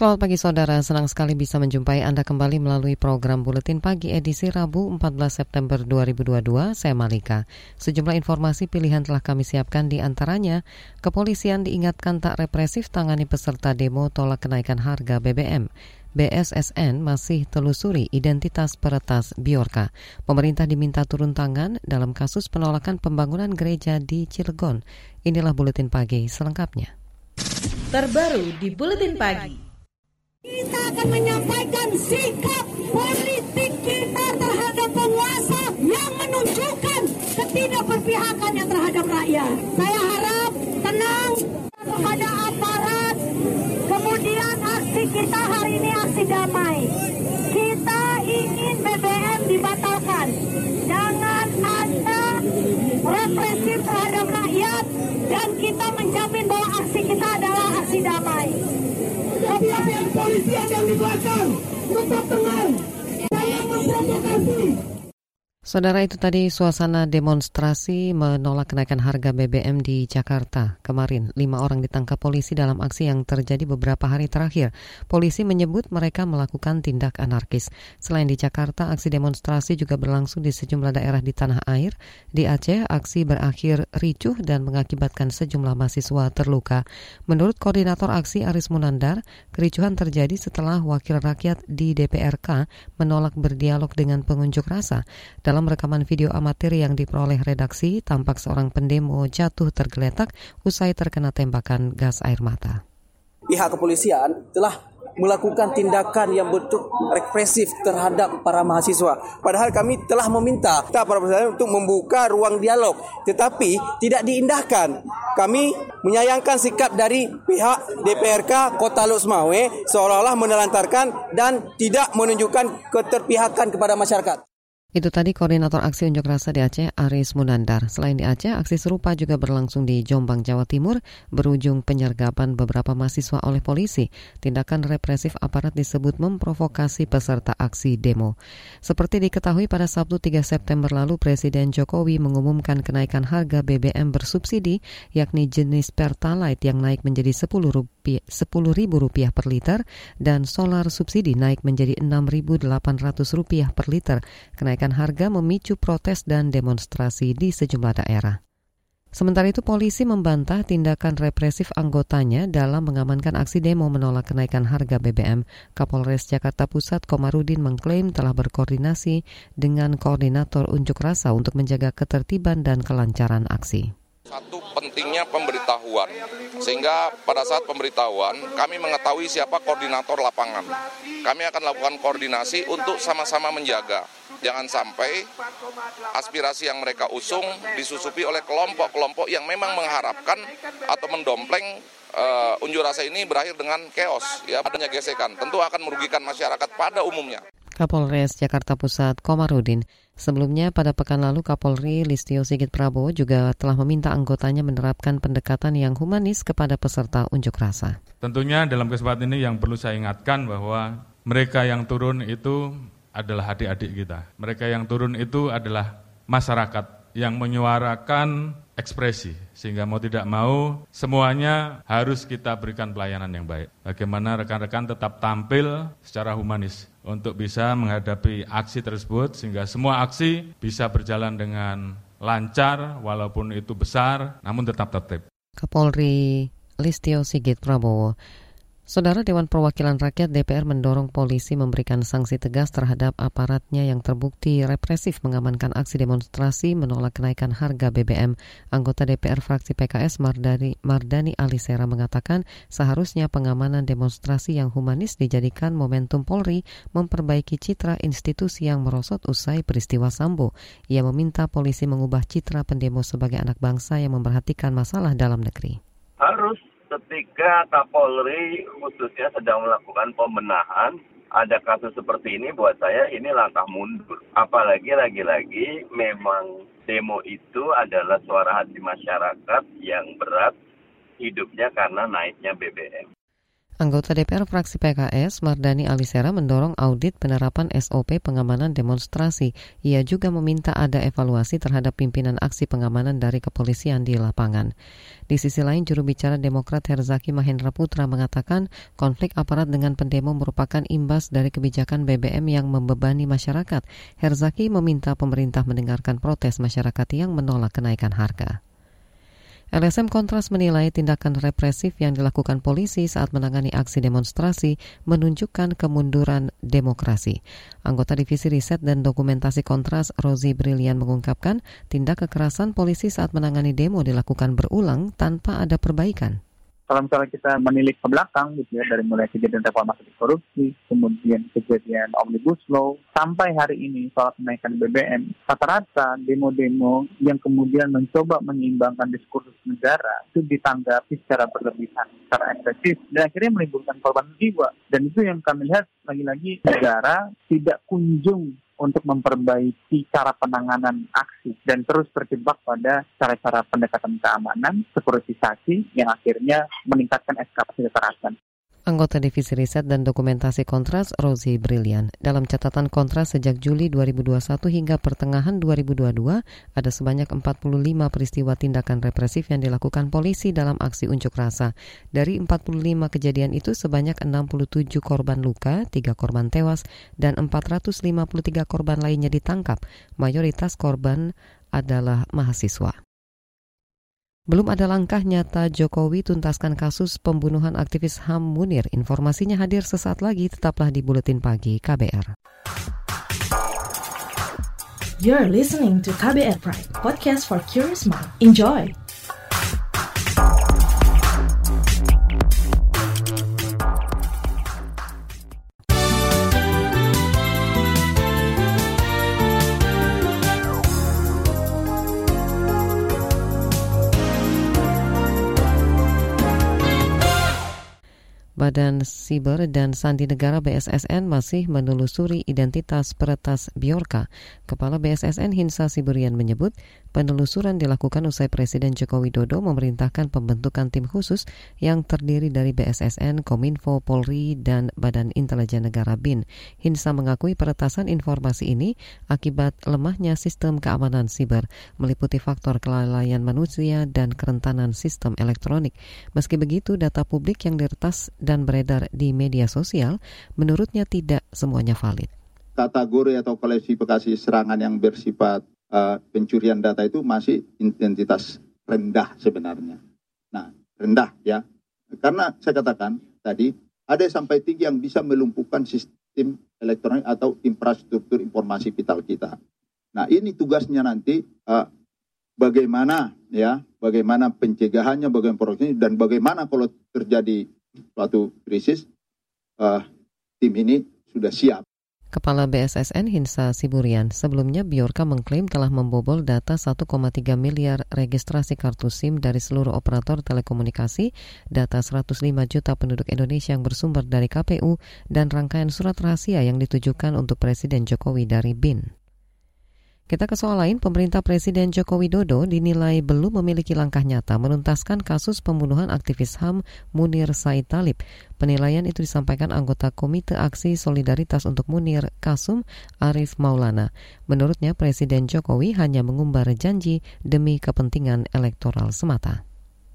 Selamat pagi saudara, senang sekali bisa menjumpai Anda kembali melalui program Buletin Pagi edisi Rabu 14 September 2022. Saya Malika. Sejumlah informasi pilihan telah kami siapkan di antaranya, kepolisian diingatkan tak represif tangani peserta demo tolak kenaikan harga BBM. BSSN masih telusuri identitas peretas Biorka. Pemerintah diminta turun tangan dalam kasus penolakan pembangunan gereja di Cilegon. Inilah Buletin Pagi selengkapnya. Terbaru di Buletin Pagi. Kita akan menyampaikan sikap politik kita terhadap penguasa yang menunjukkan ketidakberpihakan yang terhadap rakyat. Saya harap tenang kepada aparat. Kemudian aksi kita hari ini aksi damai. Kita ingin BBM dibatalkan. Jangan ada represif terhadap rakyat dan kita menjamin bahwa aksi kita adalah aksi damai pihak polisian yang di belakang tetap tenang. Jangan memprovokasi. Saudara itu tadi suasana demonstrasi menolak kenaikan harga BBM di Jakarta. Kemarin, lima orang ditangkap polisi dalam aksi yang terjadi beberapa hari terakhir. Polisi menyebut mereka melakukan tindak anarkis. Selain di Jakarta, aksi demonstrasi juga berlangsung di sejumlah daerah di tanah air. Di Aceh, aksi berakhir ricuh dan mengakibatkan sejumlah mahasiswa terluka. Menurut Koordinator Aksi Aris Munandar, kericuhan terjadi setelah wakil rakyat di DPRK menolak berdialog dengan pengunjuk rasa. Dalam rekaman video amatir yang diperoleh redaksi, tampak seorang pendemo jatuh tergeletak usai terkena tembakan gas air mata. Pihak kepolisian telah melakukan tindakan yang bentuk represif terhadap para mahasiswa. Padahal kami telah meminta para mahasiswa untuk membuka ruang dialog, tetapi tidak diindahkan. Kami menyayangkan sikap dari pihak DPRK Kota Lusmawe seolah-olah menelantarkan dan tidak menunjukkan keterpihakan kepada masyarakat. Itu tadi Koordinator Aksi Unjuk Rasa di Aceh, Aris Munandar. Selain di Aceh, aksi serupa juga berlangsung di Jombang, Jawa Timur, berujung penyergapan beberapa mahasiswa oleh polisi. Tindakan represif aparat disebut memprovokasi peserta aksi demo. Seperti diketahui pada Sabtu 3 September lalu, Presiden Jokowi mengumumkan kenaikan harga BBM bersubsidi, yakni jenis Pertalite yang naik menjadi Rp10.000 rupiah per liter, dan solar subsidi naik menjadi Rp6.800 per liter. Kenaikan harga memicu protes dan demonstrasi di sejumlah daerah. Sementara itu polisi membantah tindakan represif anggotanya dalam mengamankan aksi demo menolak kenaikan harga BBM. Kapolres Jakarta Pusat Komarudin mengklaim telah berkoordinasi dengan koordinator unjuk rasa untuk menjaga ketertiban dan kelancaran aksi. Satu pentingnya pemberitahuan, sehingga pada saat pemberitahuan kami mengetahui siapa koordinator lapangan. Kami akan lakukan koordinasi untuk sama-sama menjaga. Jangan sampai aspirasi yang mereka usung disusupi oleh kelompok-kelompok yang memang mengharapkan atau mendompleng uh, unjuk rasa ini berakhir dengan chaos, ya adanya gesekan. Tentu akan merugikan masyarakat pada umumnya. Kapolres Jakarta Pusat Komarudin. Sebelumnya pada pekan lalu Kapolri Listio Sigit Prabowo juga telah meminta anggotanya menerapkan pendekatan yang humanis kepada peserta unjuk rasa. Tentunya dalam kesempatan ini yang perlu saya ingatkan bahwa mereka yang turun itu adalah adik-adik kita. Mereka yang turun itu adalah masyarakat yang menyuarakan ekspresi sehingga mau tidak mau semuanya harus kita berikan pelayanan yang baik. Bagaimana rekan-rekan tetap tampil secara humanis untuk bisa menghadapi aksi tersebut sehingga semua aksi bisa berjalan dengan lancar walaupun itu besar namun tetap tertib. Kapolri Listio Sigit Prabowo Saudara Dewan Perwakilan Rakyat DPR mendorong polisi memberikan sanksi tegas terhadap aparatnya yang terbukti represif mengamankan aksi demonstrasi menolak kenaikan harga BBM. Anggota DPR fraksi PKS Mardani, Mardani Alisera mengatakan seharusnya pengamanan demonstrasi yang humanis dijadikan momentum Polri memperbaiki citra institusi yang merosot usai peristiwa Sambo. Ia meminta polisi mengubah citra pendemo sebagai anak bangsa yang memperhatikan masalah dalam negeri. Harus ketika Kapolri khususnya sedang melakukan pembenahan ada kasus seperti ini buat saya ini langkah mundur. Apalagi lagi-lagi memang demo itu adalah suara hati masyarakat yang berat hidupnya karena naiknya BBM. Anggota DPR fraksi PKS, Mardani Alisera mendorong audit penerapan SOP pengamanan demonstrasi. Ia juga meminta ada evaluasi terhadap pimpinan aksi pengamanan dari kepolisian di lapangan. Di sisi lain, juru bicara Demokrat Herzaki Mahendra Putra mengatakan konflik aparat dengan pendemo merupakan imbas dari kebijakan BBM yang membebani masyarakat. Herzaki meminta pemerintah mendengarkan protes masyarakat yang menolak kenaikan harga. LSM Kontras menilai tindakan represif yang dilakukan polisi saat menangani aksi demonstrasi menunjukkan kemunduran demokrasi. Anggota Divisi Riset dan Dokumentasi Kontras, Rozi Brilian mengungkapkan tindak kekerasan polisi saat menangani demo dilakukan berulang tanpa ada perbaikan kalau misalnya kita menilik ke belakang gitu ya dari mulai kejadian reformasi korupsi, kemudian kejadian omnibus law sampai hari ini soal kenaikan BBM, rata-rata demo-demo yang kemudian mencoba menyeimbangkan diskursus negara itu ditanggapi secara berlebihan, secara eksesif dan akhirnya menimbulkan korban jiwa. Dan itu yang kami lihat lagi-lagi negara tidak kunjung untuk memperbaiki cara penanganan aksi dan terus terjebak pada cara-cara pendekatan keamanan, sekuritisasi yang akhirnya meningkatkan eskalasi kekerasan. Anggota Divisi Riset dan Dokumentasi Kontras, Rosie Brilian. Dalam catatan Kontras sejak Juli 2021 hingga pertengahan 2022, ada sebanyak 45 peristiwa tindakan represif yang dilakukan polisi dalam aksi unjuk rasa. Dari 45 kejadian itu, sebanyak 67 korban luka, 3 korban tewas, dan 453 korban lainnya ditangkap. Mayoritas korban adalah mahasiswa. Belum ada langkah nyata Jokowi tuntaskan kasus pembunuhan aktivis HAM Munir. Informasinya hadir sesaat lagi, tetaplah di Buletin Pagi KBR. You're listening to KBR Pride, podcast for curious mind. Enjoy! Badan Siber dan Sandi Negara BSSN masih menelusuri identitas peretas Biorka. Kepala BSSN Hinsa Siburian menyebut penelusuran dilakukan usai Presiden Joko Widodo memerintahkan pembentukan tim khusus yang terdiri dari BSSN, Kominfo, Polri, dan Badan Intelijen Negara BIN. Hinsa mengakui peretasan informasi ini akibat lemahnya sistem keamanan siber, meliputi faktor kelalaian manusia dan kerentanan sistem elektronik. Meski begitu, data publik yang diretas dan beredar di media sosial, menurutnya tidak semuanya valid. Kategori atau klasifikasi serangan yang bersifat uh, pencurian data itu masih identitas rendah sebenarnya. Nah, rendah ya. Karena saya katakan tadi, ada sampai tinggi yang bisa melumpuhkan sistem elektronik atau infrastruktur informasi vital kita. Nah, ini tugasnya nanti uh, bagaimana ya, bagaimana pencegahannya, bagaimana prosesnya dan bagaimana kalau terjadi suatu krisis, uh, tim ini sudah siap. Kepala BSSN Hinsa Siburian sebelumnya Biorka mengklaim telah membobol data 1,3 miliar registrasi kartu SIM dari seluruh operator telekomunikasi, data 105 juta penduduk Indonesia yang bersumber dari KPU, dan rangkaian surat rahasia yang ditujukan untuk Presiden Jokowi dari BIN. Kita ke soal lain, pemerintah Presiden Joko Widodo dinilai belum memiliki langkah nyata menuntaskan kasus pembunuhan aktivis HAM Munir Said Talib. Penilaian itu disampaikan anggota Komite Aksi Solidaritas untuk Munir Kasum Arif Maulana. Menurutnya Presiden Jokowi hanya mengumbar janji demi kepentingan elektoral semata.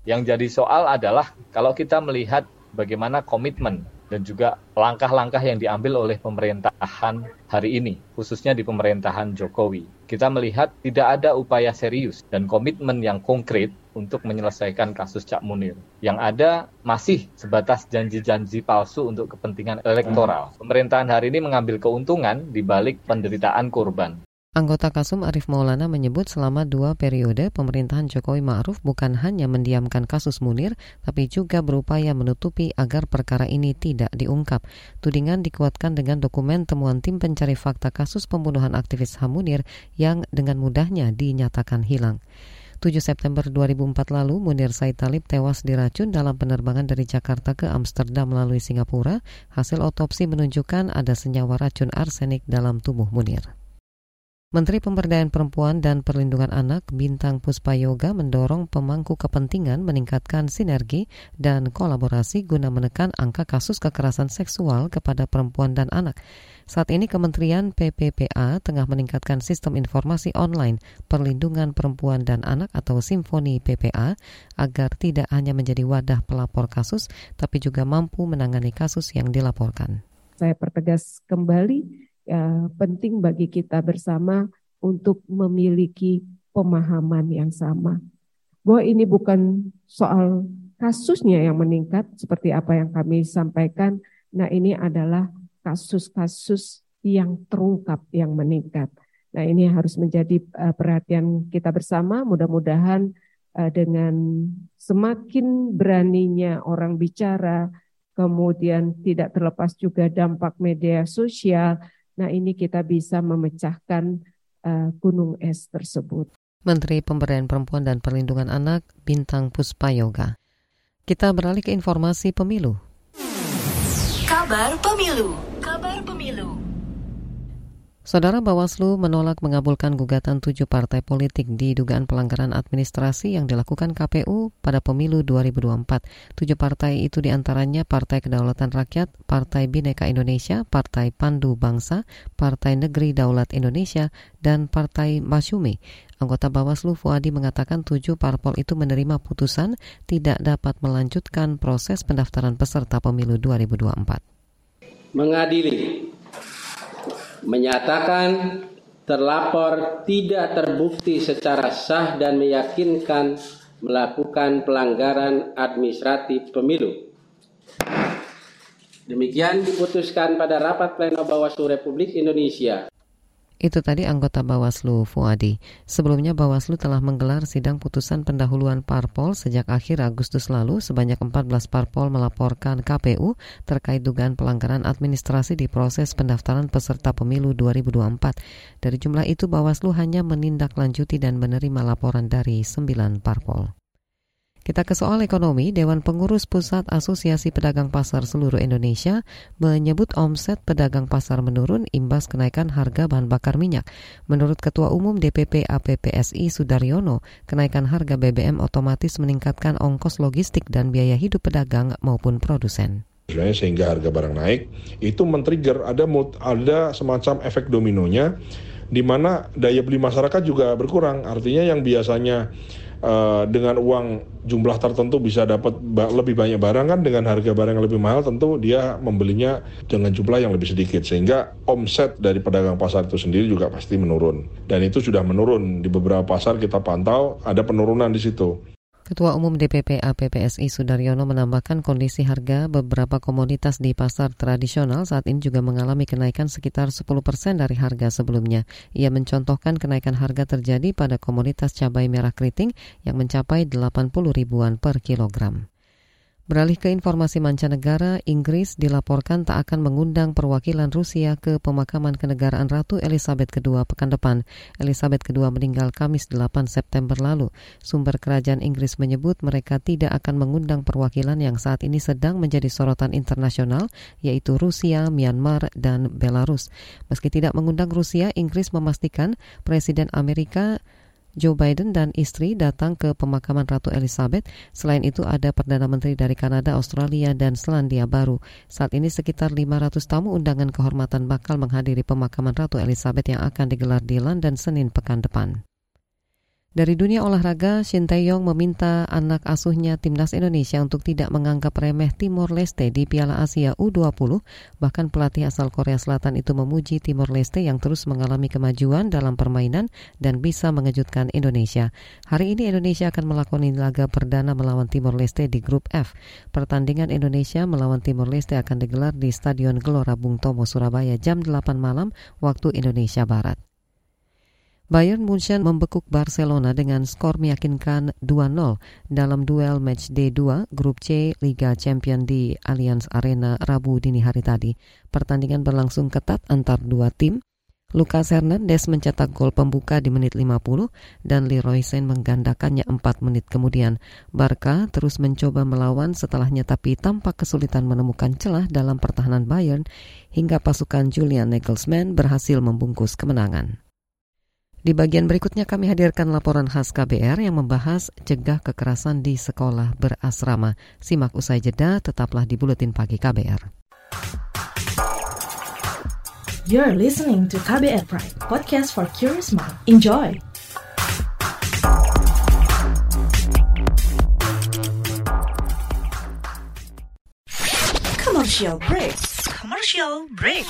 Yang jadi soal adalah kalau kita melihat bagaimana komitmen dan juga langkah-langkah yang diambil oleh pemerintahan hari ini, khususnya di pemerintahan Jokowi. Kita melihat tidak ada upaya serius dan komitmen yang konkret untuk menyelesaikan kasus Cak Munir. Yang ada masih sebatas janji-janji palsu untuk kepentingan elektoral. Pemerintahan hari ini mengambil keuntungan di balik penderitaan korban. Anggota Kasum Arif Maulana menyebut selama dua periode pemerintahan Jokowi Ma'ruf bukan hanya mendiamkan kasus Munir, tapi juga berupaya menutupi agar perkara ini tidak diungkap. Tudingan dikuatkan dengan dokumen temuan tim pencari fakta kasus pembunuhan aktivis HAM Munir yang dengan mudahnya dinyatakan hilang. 7 September 2004 lalu, Munir Said Talib tewas diracun dalam penerbangan dari Jakarta ke Amsterdam melalui Singapura. Hasil otopsi menunjukkan ada senyawa racun arsenik dalam tubuh Munir. Menteri Pemberdayaan Perempuan dan Perlindungan Anak Bintang Puspa Yoga mendorong pemangku kepentingan meningkatkan sinergi dan kolaborasi guna menekan angka kasus kekerasan seksual kepada perempuan dan anak. Saat ini Kementerian PPPA tengah meningkatkan sistem informasi online perlindungan perempuan dan anak atau Simfoni PPA agar tidak hanya menjadi wadah pelapor kasus tapi juga mampu menangani kasus yang dilaporkan. Saya pertegas kembali ya, penting bagi kita bersama untuk memiliki pemahaman yang sama. Bahwa ini bukan soal kasusnya yang meningkat seperti apa yang kami sampaikan. Nah ini adalah kasus-kasus yang terungkap yang meningkat. Nah ini harus menjadi uh, perhatian kita bersama. Mudah-mudahan uh, dengan semakin beraninya orang bicara, kemudian tidak terlepas juga dampak media sosial, Nah ini kita bisa memecahkan uh, gunung es tersebut. Menteri Pemberdayaan Perempuan dan Perlindungan Anak Bintang Puspayoga. Kita beralih ke informasi pemilu. Kabar pemilu. Kabar pemilu. Saudara Bawaslu menolak mengabulkan gugatan tujuh partai politik di dugaan pelanggaran administrasi yang dilakukan KPU pada pemilu 2024. Tujuh partai itu di antaranya Partai Kedaulatan Rakyat, Partai Bineka Indonesia, Partai Pandu Bangsa, Partai Negeri Daulat Indonesia, dan Partai Masyumi. Anggota Bawaslu Fuadi mengatakan tujuh parpol itu menerima putusan tidak dapat melanjutkan proses pendaftaran peserta pemilu 2024. Mengadili menyatakan terlapor tidak terbukti secara sah dan meyakinkan melakukan pelanggaran administratif pemilu. Demikian diputuskan pada rapat pleno Bawaslu Republik Indonesia itu tadi anggota Bawaslu Fuadi. Sebelumnya Bawaslu telah menggelar sidang putusan pendahuluan parpol sejak akhir Agustus lalu sebanyak 14 parpol melaporkan KPU terkait dugaan pelanggaran administrasi di proses pendaftaran peserta pemilu 2024. Dari jumlah itu Bawaslu hanya menindaklanjuti dan menerima laporan dari 9 parpol. Kita ke soal ekonomi, Dewan Pengurus Pusat Asosiasi Pedagang Pasar Seluruh Indonesia menyebut omset pedagang pasar menurun imbas kenaikan harga bahan bakar minyak. Menurut Ketua Umum DPP APPSI Sudaryono, kenaikan harga BBM otomatis meningkatkan ongkos logistik dan biaya hidup pedagang maupun produsen. Sehingga harga barang naik itu men-trigger ada ada semacam efek dominonya di mana daya beli masyarakat juga berkurang. Artinya yang biasanya uh, dengan uang jumlah tertentu bisa dapat lebih banyak barang kan? Dengan harga barang yang lebih mahal tentu dia membelinya dengan jumlah yang lebih sedikit. Sehingga omset dari pedagang pasar itu sendiri juga pasti menurun. Dan itu sudah menurun. Di beberapa pasar kita pantau ada penurunan di situ. Ketua Umum DPP APPSI Sudaryono menambahkan kondisi harga beberapa komoditas di pasar tradisional saat ini juga mengalami kenaikan sekitar 10 persen dari harga sebelumnya. Ia mencontohkan kenaikan harga terjadi pada komoditas cabai merah keriting yang mencapai 80 ribuan per kilogram. Beralih ke informasi mancanegara, Inggris dilaporkan tak akan mengundang perwakilan Rusia ke pemakaman kenegaraan Ratu Elizabeth II pekan depan. Elizabeth II meninggal Kamis 8 September lalu. Sumber kerajaan Inggris menyebut mereka tidak akan mengundang perwakilan yang saat ini sedang menjadi sorotan internasional, yaitu Rusia, Myanmar, dan Belarus. Meski tidak mengundang Rusia, Inggris memastikan Presiden Amerika Joe Biden dan istri datang ke pemakaman Ratu Elizabeth. Selain itu ada Perdana Menteri dari Kanada, Australia, dan Selandia Baru. Saat ini sekitar 500 tamu undangan kehormatan bakal menghadiri pemakaman Ratu Elizabeth yang akan digelar di London Senin pekan depan. Dari dunia olahraga, Shin Tae-yong meminta anak asuhnya timnas Indonesia untuk tidak menganggap remeh Timor Leste di Piala Asia U20. Bahkan pelatih asal Korea Selatan itu memuji Timor Leste yang terus mengalami kemajuan dalam permainan dan bisa mengejutkan Indonesia. Hari ini Indonesia akan melakoni laga perdana melawan Timor Leste di grup F. Pertandingan Indonesia melawan Timor Leste akan digelar di Stadion Gelora Bung Tomo Surabaya jam 8 malam waktu Indonesia Barat. Bayern Munchen membekuk Barcelona dengan skor meyakinkan 2-0 dalam duel match D2 grup C Liga Champion di Allianz Arena Rabu dini hari tadi. Pertandingan berlangsung ketat antar dua tim. Lucas Hernandez mencetak gol pembuka di menit 50 dan Leroy Saint menggandakannya 4 menit kemudian. Barca terus mencoba melawan setelahnya tapi tampak kesulitan menemukan celah dalam pertahanan Bayern hingga pasukan Julian Nagelsmann berhasil membungkus kemenangan. Di bagian berikutnya kami hadirkan laporan khas KBR yang membahas cegah kekerasan di sekolah berasrama. Simak usai jeda, tetaplah di Buletin Pagi KBR. You're listening to KBR Pride, podcast for curious mind. Enjoy! Commercial break. Commercial break.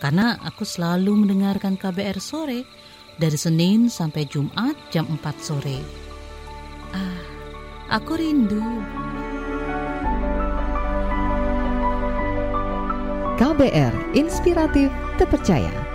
karena aku selalu mendengarkan KBR sore dari Senin sampai Jumat jam 4 sore. Ah, aku rindu. KBR Inspiratif Terpercaya.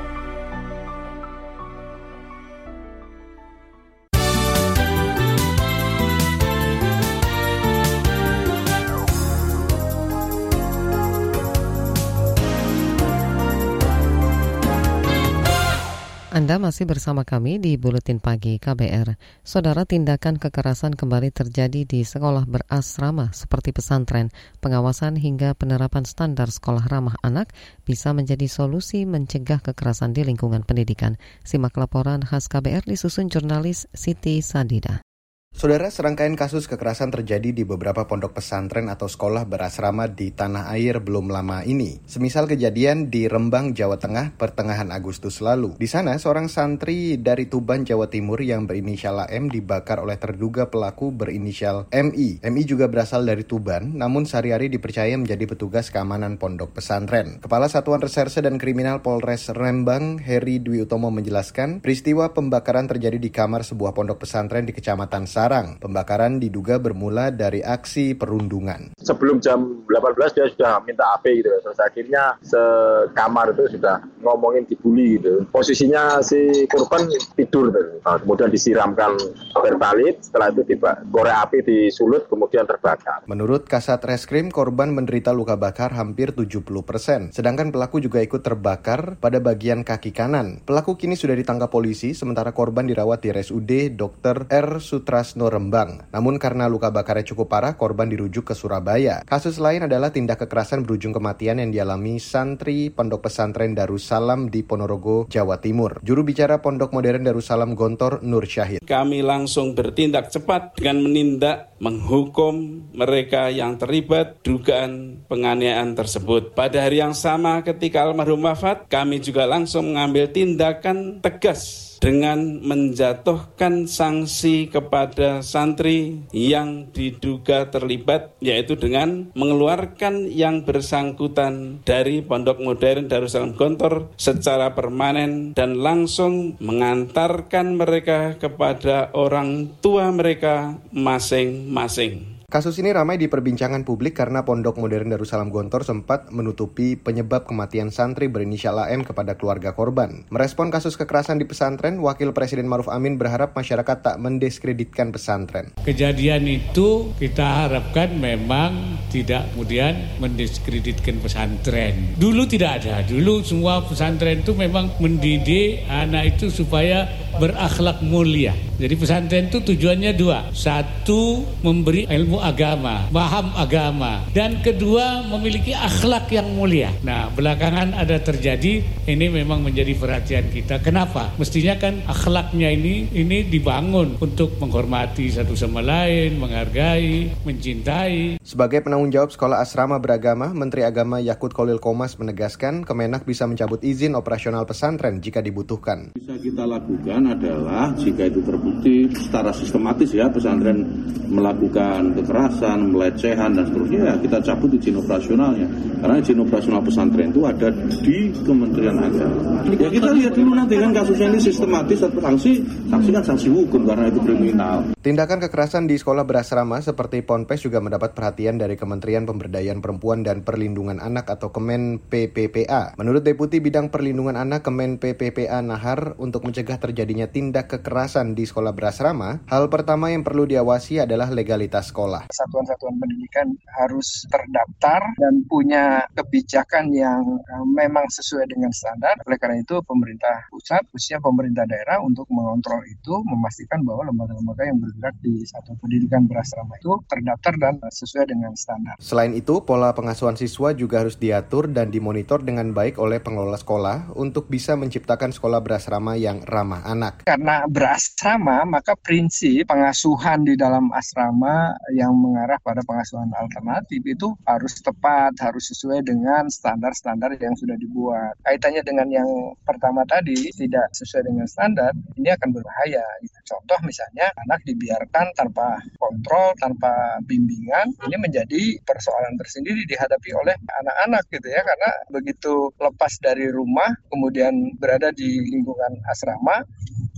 Anda masih bersama kami di Buletin Pagi KBR. Saudara tindakan kekerasan kembali terjadi di sekolah berasrama seperti pesantren. Pengawasan hingga penerapan standar sekolah ramah anak bisa menjadi solusi mencegah kekerasan di lingkungan pendidikan. Simak laporan khas KBR disusun jurnalis Siti Sadida. Saudara, serangkaian kasus kekerasan terjadi di beberapa pondok pesantren atau sekolah berasrama di tanah air belum lama ini. Semisal kejadian di Rembang, Jawa Tengah pertengahan Agustus lalu. Di sana, seorang santri dari Tuban, Jawa Timur yang berinisial AM dibakar oleh terduga pelaku berinisial MI. MI juga berasal dari Tuban, namun sehari-hari dipercaya menjadi petugas keamanan pondok pesantren. Kepala Satuan Reserse dan Kriminal Polres Rembang, Heri Dwi Utomo menjelaskan, peristiwa pembakaran terjadi di kamar sebuah pondok pesantren di Kecamatan Sar Semarang. Pembakaran diduga bermula dari aksi perundungan. Sebelum jam 18 dia sudah minta AP gitu. Terus akhirnya sekamar itu sudah ngomongin dibully gitu. Posisinya si korban tidur. Gitu. Nah, kemudian disiramkan pertalit, setelah itu tiba korek api disulut kemudian terbakar. Menurut Kasat Reskrim, korban menderita luka bakar hampir 70 persen. Sedangkan pelaku juga ikut terbakar pada bagian kaki kanan. Pelaku kini sudah ditangkap polisi, sementara korban dirawat di RSUD Dr. R. Sutras Wisno Rembang. Namun karena luka bakarnya cukup parah, korban dirujuk ke Surabaya. Kasus lain adalah tindak kekerasan berujung kematian yang dialami santri Pondok Pesantren Darussalam di Ponorogo, Jawa Timur. Juru bicara Pondok Modern Darussalam Gontor Nur Syahid. Kami langsung bertindak cepat dengan menindak menghukum mereka yang terlibat dugaan penganiayaan tersebut. Pada hari yang sama ketika almarhum wafat, kami juga langsung mengambil tindakan tegas dengan menjatuhkan sanksi kepada santri yang diduga terlibat yaitu dengan mengeluarkan yang bersangkutan dari Pondok Modern Darussalam Gontor secara permanen dan langsung mengantarkan mereka kepada orang tua mereka masing-masing. Kasus ini ramai di perbincangan publik karena Pondok Modern Darussalam Gontor sempat menutupi penyebab kematian santri berinisial AM kepada keluarga korban. Merespon kasus kekerasan di pesantren, Wakil Presiden Maruf Amin berharap masyarakat tak mendiskreditkan pesantren. Kejadian itu kita harapkan memang tidak kemudian mendiskreditkan pesantren. Dulu tidak ada, dulu semua pesantren itu memang mendidik anak itu supaya berakhlak mulia. Jadi pesantren itu tujuannya dua. Satu, memberi ilmu agama, paham agama. Dan kedua, memiliki akhlak yang mulia. Nah, belakangan ada terjadi, ini memang menjadi perhatian kita. Kenapa? Mestinya kan akhlaknya ini ini dibangun untuk menghormati satu sama lain, menghargai, mencintai. Sebagai penanggung jawab sekolah asrama beragama, Menteri Agama Yakut Kolil Komas menegaskan Kemenak bisa mencabut izin operasional pesantren jika dibutuhkan. Bisa kita lakukan lakukan adalah jika itu terbukti secara sistematis ya pesantren melakukan kekerasan, pelecehan dan seterusnya ya kita cabut izin operasionalnya. Karena izin operasional pesantren itu ada di Kementerian Agama. Ya kita lihat dulu nanti kan kasusnya ini sistematis atau sanksi, sanksi kan sanksi hukum karena itu kriminal. Tindakan kekerasan di sekolah berasrama seperti Ponpes juga mendapat perhatian dari Kementerian Pemberdayaan Perempuan dan Perlindungan Anak atau Kemen PPPA. Menurut Deputi Bidang Perlindungan Anak Kemen PPPA Nahar, untuk mencegah terjadinya tindak kekerasan di sekolah berasrama, hal pertama yang perlu diawasi adalah legalitas sekolah. Satuan-satuan pendidikan harus terdaftar dan punya kebijakan yang eh, memang sesuai dengan standar. Oleh karena itu, pemerintah pusat, khususnya pemerintah daerah untuk mengontrol itu, memastikan bahwa lembaga-lembaga yang bergerak di satuan pendidikan berasrama itu terdaftar dan sesuai dengan standar. Selain itu, pola pengasuhan siswa juga harus diatur dan dimonitor dengan baik oleh pengelola sekolah untuk bisa menciptakan sekolah berasrama yang ramah anak. Karena berasrama, maka prinsip pengasuhan di dalam asrama yang mengarah pada pengasuhan alternatif itu harus tepat, harus sesuai dengan standar-standar yang sudah dibuat. Kaitannya dengan yang pertama tadi, tidak sesuai dengan standar, ini akan berbahaya. Contoh misalnya, anak dibiarkan tanpa kontrol, tanpa bimbingan, ini menjadi persoalan tersendiri dihadapi oleh anak-anak gitu ya, karena begitu lepas dari rumah, kemudian berada di lingkungan asrama,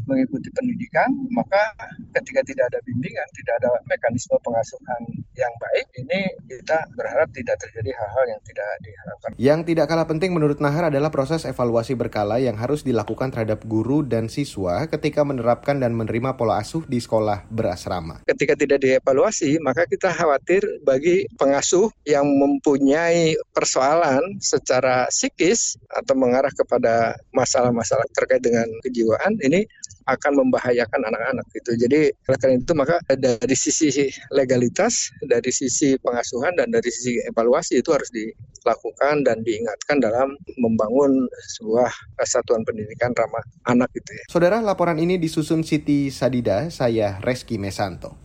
mengikuti pendidikan, maka ketika tidak ada bimbingan, tidak ada mekanisme pengasuhan yang baik, ini kita berharap tidak terjadi hal-hal yang tidak diharapkan. Yang tidak kalah penting menurut Nahar adalah proses evaluasi berkala yang harus dilakukan terhadap guru dan siswa ketika menerapkan dan menerima pola asuh di sekolah berasrama. Ketika tidak dievaluasi, maka kita khawatir bagi pengasuh yang mempunyai persoalan secara psikis atau mengarah kepada masalah-masalah terkait dengan kejiwaan, ini akan membahayakan anak-anak gitu. Jadi oleh karena itu maka dari sisi legalitas, dari sisi pengasuhan dan dari sisi evaluasi itu harus dilakukan dan diingatkan dalam membangun sebuah satuan pendidikan ramah anak gitu ya. Saudara, laporan ini disusun Siti Sadida, saya Reski Mesanto.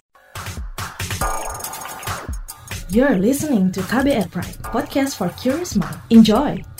You're listening to KBR Pride, podcast for curious mind. Enjoy!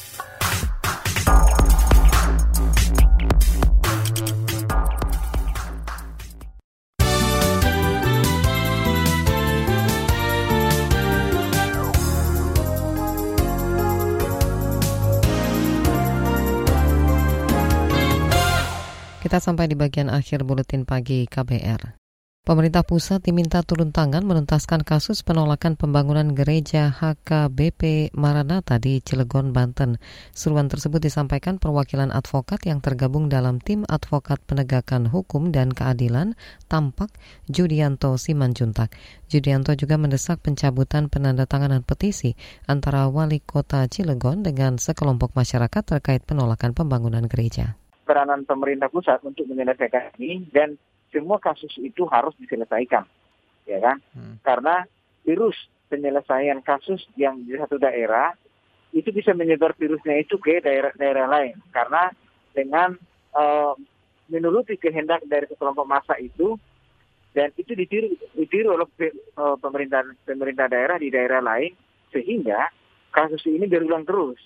Kita sampai di bagian akhir buletin pagi KBR. Pemerintah pusat diminta turun tangan menuntaskan kasus penolakan pembangunan gereja HKBP Maranatha di Cilegon, Banten. Seruan tersebut disampaikan perwakilan advokat yang tergabung dalam tim advokat penegakan hukum dan keadilan Tampak Judianto Simanjuntak. Judianto juga mendesak pencabutan penandatanganan petisi antara wali kota Cilegon dengan sekelompok masyarakat terkait penolakan pembangunan gereja. Peranan pemerintah pusat untuk menyelesaikan ini dan semua kasus itu harus diselesaikan, ya kan? Hmm. Karena virus penyelesaian kasus yang di satu daerah itu bisa menyebar virusnya itu ke daerah-daerah lain. Karena dengan uh, menuruti kehendak dari kelompok massa itu dan itu ditiru, ditiru oleh uh, pemerintah pemerintah daerah di daerah lain sehingga kasus ini berulang terus.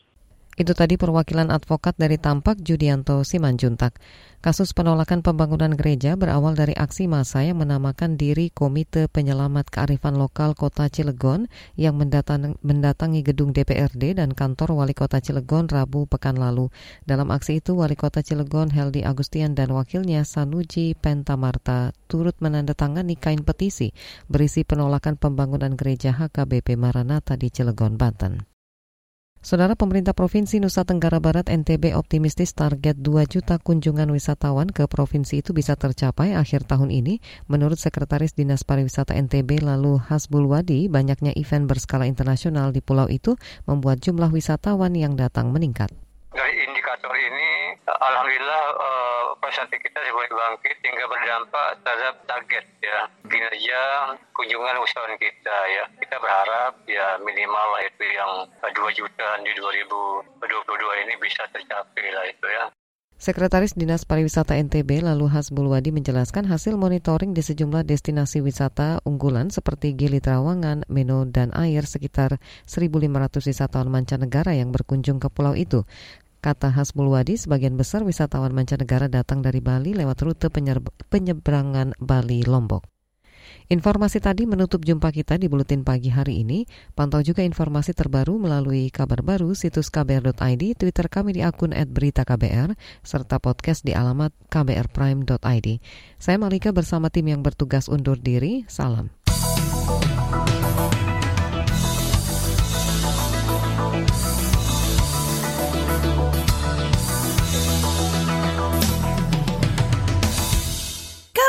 Itu tadi perwakilan advokat dari Tampak Judianto Simanjuntak. Kasus penolakan pembangunan gereja berawal dari aksi massa yang menamakan diri Komite Penyelamat Kearifan Lokal Kota Cilegon yang mendatang, mendatangi gedung DPRD dan kantor Wali Kota Cilegon Rabu pekan lalu. Dalam aksi itu, Wali Kota Cilegon Heldi Agustian dan wakilnya Sanuji Pentamarta turut menandatangani kain petisi berisi penolakan pembangunan gereja HKBP Maranatha di Cilegon, Banten. Saudara pemerintah Provinsi Nusa Tenggara Barat NTB optimistis target 2 juta kunjungan wisatawan ke provinsi itu bisa tercapai akhir tahun ini. Menurut Sekretaris Dinas Pariwisata NTB lalu Hasbul Wadi, banyaknya event berskala internasional di pulau itu membuat jumlah wisatawan yang datang meningkat. Dari indikator ini, alhamdulillah uh, prestasi kita sebagai bangkit hingga berdampak terhadap target ya kinerja kunjungan wisatawan kita ya. Kita berharap ya minimal lah itu yang 2 juta di 2022 ini bisa tercapai lah itu ya. Sekretaris Dinas Pariwisata NTB lalu Hasbul Wadi menjelaskan hasil monitoring di sejumlah destinasi wisata unggulan seperti Gili Trawangan, Meno, dan Air sekitar 1.500 wisatawan mancanegara yang berkunjung ke pulau itu. Kata Hasbul Wadi, sebagian besar wisatawan mancanegara datang dari Bali lewat rute penyeberangan Bali-Lombok. Informasi tadi menutup jumpa kita di Buletin Pagi hari ini. Pantau juga informasi terbaru melalui kabar baru situs kbr.id, Twitter kami di akun @beritaKBR, serta podcast di alamat kbrprime.id. Saya Malika bersama tim yang bertugas undur diri. Salam.